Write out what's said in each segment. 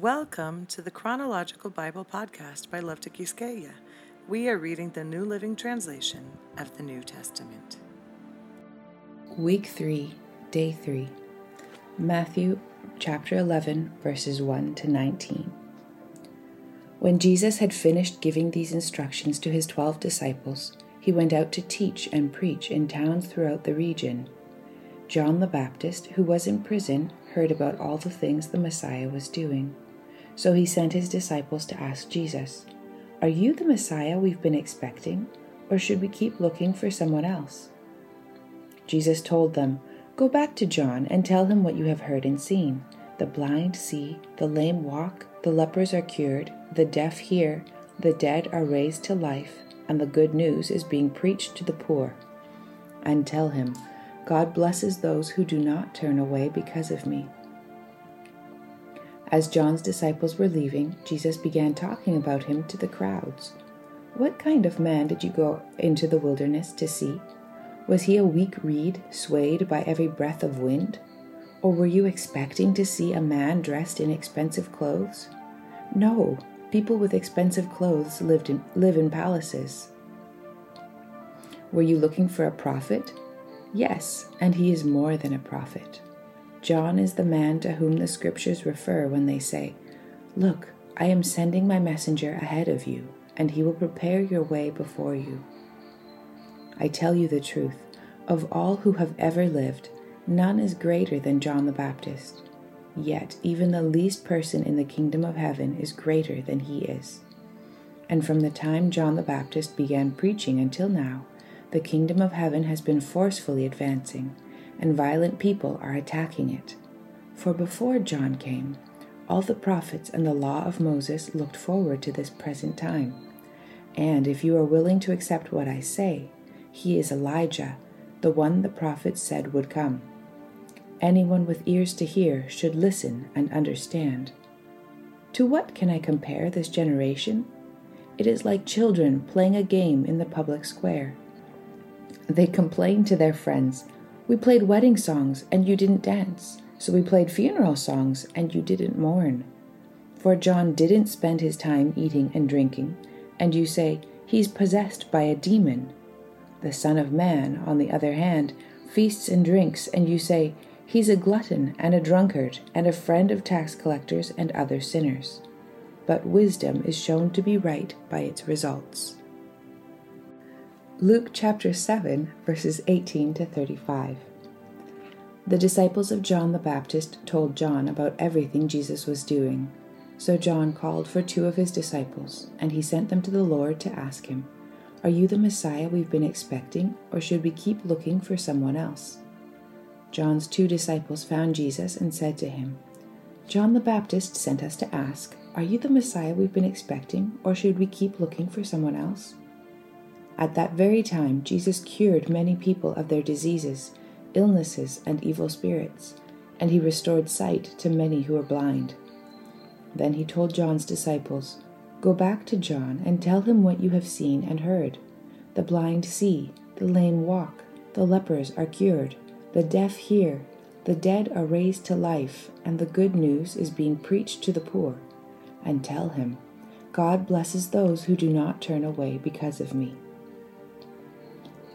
Welcome to the Chronological Bible Podcast by Love to Quisqueya. We are reading the New Living Translation of the New Testament. Week 3, Day 3. Matthew chapter 11, verses 1 to 19. When Jesus had finished giving these instructions to his twelve disciples, he went out to teach and preach in towns throughout the region. John the Baptist, who was in prison, heard about all the things the Messiah was doing. So he sent his disciples to ask Jesus, Are you the Messiah we've been expecting, or should we keep looking for someone else? Jesus told them, Go back to John and tell him what you have heard and seen. The blind see, the lame walk, the lepers are cured, the deaf hear, the dead are raised to life, and the good news is being preached to the poor. And tell him, God blesses those who do not turn away because of me. As John's disciples were leaving, Jesus began talking about him to the crowds. What kind of man did you go into the wilderness to see? Was he a weak reed, swayed by every breath of wind? Or were you expecting to see a man dressed in expensive clothes? No, people with expensive clothes lived in, live in palaces. Were you looking for a prophet? Yes, and he is more than a prophet. John is the man to whom the scriptures refer when they say, Look, I am sending my messenger ahead of you, and he will prepare your way before you. I tell you the truth, of all who have ever lived, none is greater than John the Baptist. Yet even the least person in the kingdom of heaven is greater than he is. And from the time John the Baptist began preaching until now, the kingdom of heaven has been forcefully advancing and violent people are attacking it. For before John came, all the prophets and the law of Moses looked forward to this present time. And if you are willing to accept what I say, he is Elijah, the one the prophets said would come. Anyone with ears to hear should listen and understand. To what can I compare this generation? It is like children playing a game in the public square. They complain to their friends we played wedding songs and you didn't dance, so we played funeral songs and you didn't mourn. For John didn't spend his time eating and drinking, and you say, He's possessed by a demon. The Son of Man, on the other hand, feasts and drinks, and you say, He's a glutton and a drunkard, and a friend of tax collectors and other sinners. But wisdom is shown to be right by its results. Luke chapter 7, verses 18 to 35. The disciples of John the Baptist told John about everything Jesus was doing. So John called for two of his disciples, and he sent them to the Lord to ask him, Are you the Messiah we've been expecting, or should we keep looking for someone else? John's two disciples found Jesus and said to him, John the Baptist sent us to ask, Are you the Messiah we've been expecting, or should we keep looking for someone else? At that very time, Jesus cured many people of their diseases, illnesses, and evil spirits, and he restored sight to many who were blind. Then he told John's disciples, Go back to John and tell him what you have seen and heard. The blind see, the lame walk, the lepers are cured, the deaf hear, the dead are raised to life, and the good news is being preached to the poor. And tell him, God blesses those who do not turn away because of me.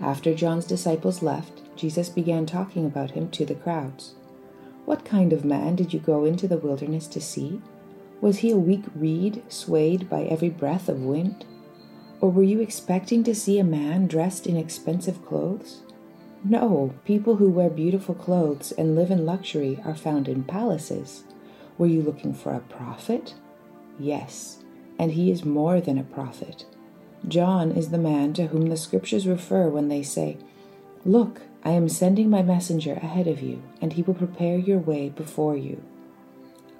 After John's disciples left, Jesus began talking about him to the crowds. What kind of man did you go into the wilderness to see? Was he a weak reed swayed by every breath of wind? Or were you expecting to see a man dressed in expensive clothes? No, people who wear beautiful clothes and live in luxury are found in palaces. Were you looking for a prophet? Yes, and he is more than a prophet. John is the man to whom the scriptures refer when they say, Look, I am sending my messenger ahead of you, and he will prepare your way before you.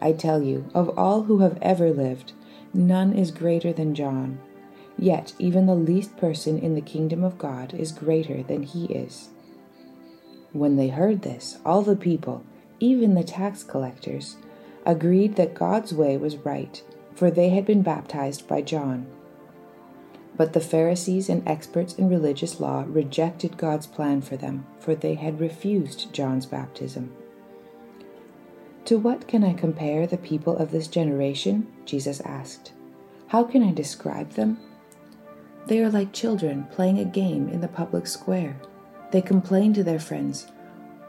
I tell you, of all who have ever lived, none is greater than John. Yet even the least person in the kingdom of God is greater than he is. When they heard this, all the people, even the tax collectors, agreed that God's way was right, for they had been baptized by John. But the Pharisees and experts in religious law rejected God's plan for them, for they had refused John's baptism. To what can I compare the people of this generation? Jesus asked. How can I describe them? They are like children playing a game in the public square. They complain to their friends,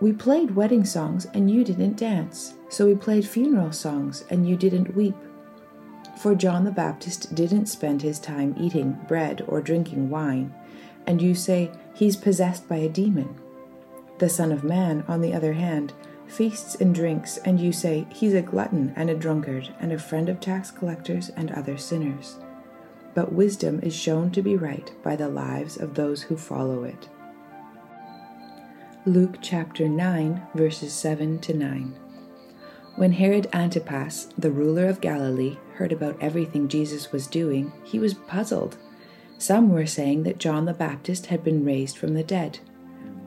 We played wedding songs and you didn't dance, so we played funeral songs and you didn't weep. For John the Baptist didn't spend his time eating bread or drinking wine, and you say he's possessed by a demon. The Son of Man, on the other hand, feasts and drinks, and you say he's a glutton and a drunkard and a friend of tax collectors and other sinners. But wisdom is shown to be right by the lives of those who follow it. Luke chapter 9, verses 7 to 9. When Herod Antipas, the ruler of Galilee, heard about everything Jesus was doing, he was puzzled. Some were saying that John the Baptist had been raised from the dead.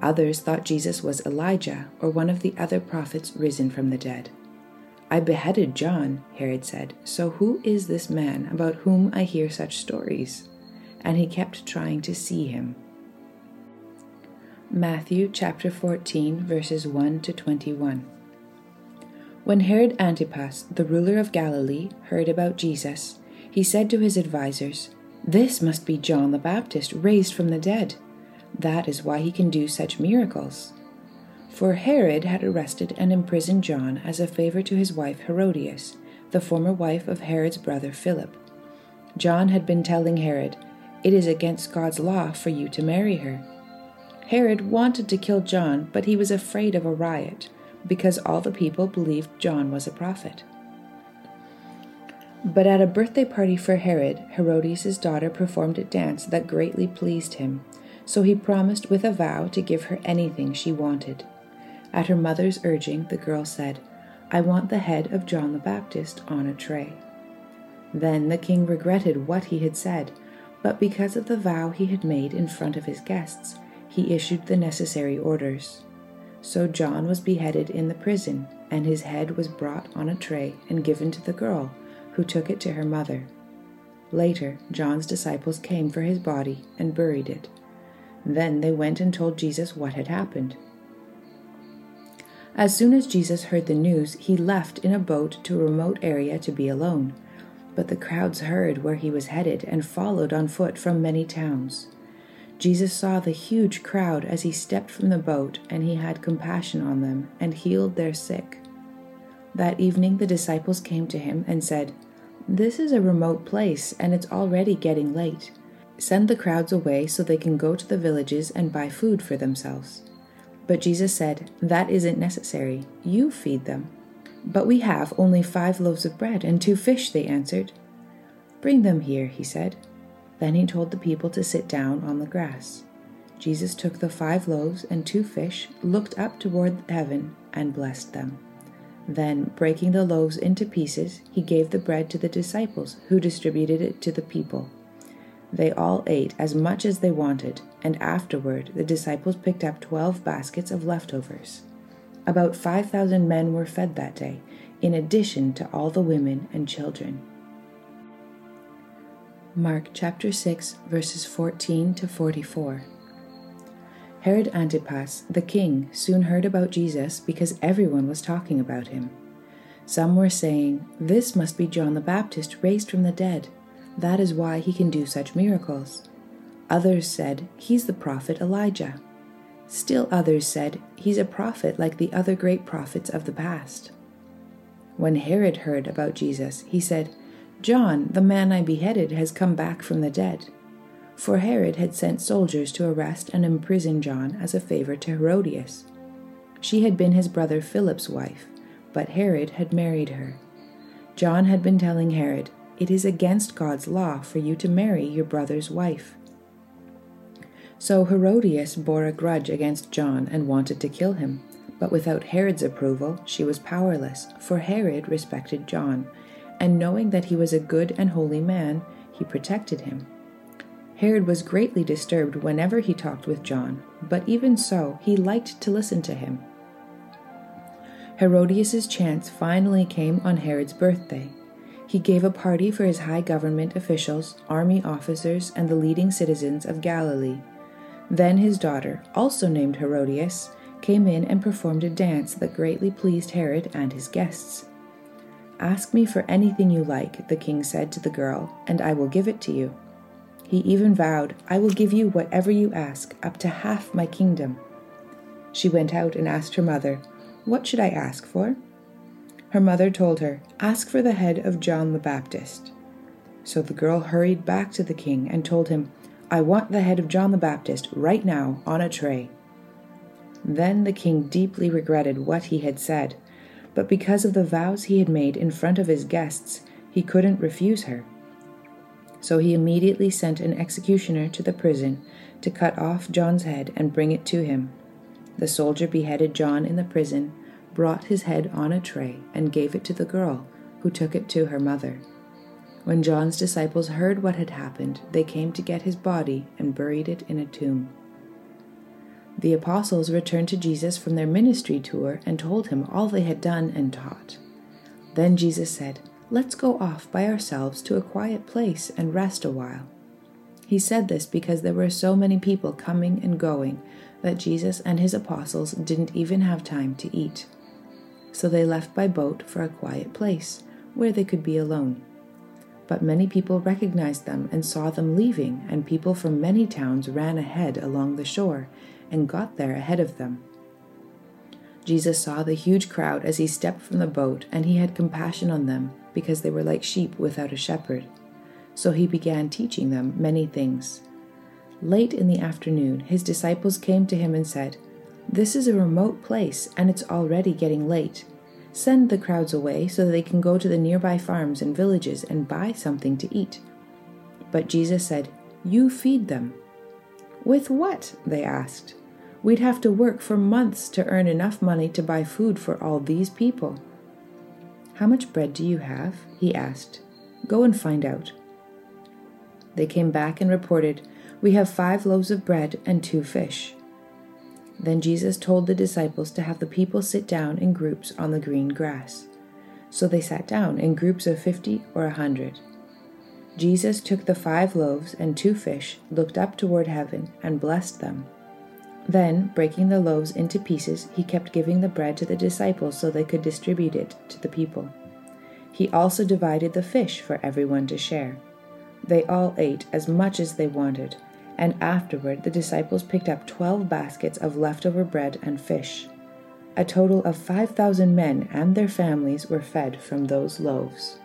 Others thought Jesus was Elijah or one of the other prophets risen from the dead. I beheaded John, Herod said, so who is this man about whom I hear such stories? And he kept trying to see him. Matthew chapter 14, verses 1 to 21. When Herod Antipas, the ruler of Galilee, heard about Jesus, he said to his advisers, This must be John the Baptist raised from the dead. That is why he can do such miracles. For Herod had arrested and imprisoned John as a favor to his wife Herodias, the former wife of Herod's brother Philip. John had been telling Herod, It is against God's law for you to marry her. Herod wanted to kill John, but he was afraid of a riot because all the people believed John was a prophet. But at a birthday party for Herod, Herodias' daughter performed a dance that greatly pleased him, so he promised with a vow to give her anything she wanted. At her mother's urging, the girl said, I want the head of John the Baptist on a tray. Then the king regretted what he had said, but because of the vow he had made in front of his guests, he issued the necessary orders. So John was beheaded in the prison, and his head was brought on a tray and given to the girl, who took it to her mother. Later, John's disciples came for his body and buried it. Then they went and told Jesus what had happened. As soon as Jesus heard the news, he left in a boat to a remote area to be alone. But the crowds heard where he was headed and followed on foot from many towns. Jesus saw the huge crowd as he stepped from the boat, and he had compassion on them and healed their sick. That evening the disciples came to him and said, This is a remote place, and it's already getting late. Send the crowds away so they can go to the villages and buy food for themselves. But Jesus said, That isn't necessary. You feed them. But we have only five loaves of bread and two fish, they answered. Bring them here, he said. Then he told the people to sit down on the grass. Jesus took the five loaves and two fish, looked up toward heaven, and blessed them. Then, breaking the loaves into pieces, he gave the bread to the disciples, who distributed it to the people. They all ate as much as they wanted, and afterward the disciples picked up twelve baskets of leftovers. About five thousand men were fed that day, in addition to all the women and children. Mark chapter 6, verses 14 to 44. Herod Antipas, the king, soon heard about Jesus because everyone was talking about him. Some were saying, This must be John the Baptist raised from the dead. That is why he can do such miracles. Others said, He's the prophet Elijah. Still others said, He's a prophet like the other great prophets of the past. When Herod heard about Jesus, he said, John, the man I beheaded, has come back from the dead. For Herod had sent soldiers to arrest and imprison John as a favor to Herodias. She had been his brother Philip's wife, but Herod had married her. John had been telling Herod, It is against God's law for you to marry your brother's wife. So Herodias bore a grudge against John and wanted to kill him. But without Herod's approval, she was powerless, for Herod respected John and knowing that he was a good and holy man, he protected him. Herod was greatly disturbed whenever he talked with John, but even so, he liked to listen to him. Herodias's chance finally came on Herod's birthday. He gave a party for his high government officials, army officers, and the leading citizens of Galilee. Then his daughter, also named Herodias, came in and performed a dance that greatly pleased Herod and his guests. Ask me for anything you like, the king said to the girl, and I will give it to you. He even vowed, I will give you whatever you ask, up to half my kingdom. She went out and asked her mother, What should I ask for? Her mother told her, Ask for the head of John the Baptist. So the girl hurried back to the king and told him, I want the head of John the Baptist right now on a tray. Then the king deeply regretted what he had said, but because of the vows he had made in front of his guests, he couldn't refuse her. So he immediately sent an executioner to the prison to cut off John's head and bring it to him. The soldier beheaded John in the prison, brought his head on a tray, and gave it to the girl, who took it to her mother. When John's disciples heard what had happened, they came to get his body and buried it in a tomb. The apostles returned to Jesus from their ministry tour and told him all they had done and taught. Then Jesus said, Let's go off by ourselves to a quiet place and rest a while. He said this because there were so many people coming and going that Jesus and his apostles didn't even have time to eat. So they left by boat for a quiet place where they could be alone. But many people recognized them and saw them leaving, and people from many towns ran ahead along the shore and got there ahead of them. Jesus saw the huge crowd as he stepped from the boat, and he had compassion on them because they were like sheep without a shepherd. So he began teaching them many things. Late in the afternoon, his disciples came to him and said, This is a remote place, and it's already getting late. Send the crowds away so they can go to the nearby farms and villages and buy something to eat. But Jesus said, You feed them. With what? they asked. We'd have to work for months to earn enough money to buy food for all these people. How much bread do you have? he asked. Go and find out. They came back and reported, We have five loaves of bread and two fish. Then Jesus told the disciples to have the people sit down in groups on the green grass. So they sat down in groups of fifty or a hundred. Jesus took the five loaves and two fish, looked up toward heaven, and blessed them. Then, breaking the loaves into pieces, he kept giving the bread to the disciples so they could distribute it to the people. He also divided the fish for everyone to share. They all ate as much as they wanted, and afterward the disciples picked up twelve baskets of leftover bread and fish. A total of 5,000 men and their families were fed from those loaves.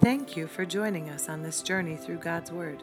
Thank you for joining us on this journey through God's Word.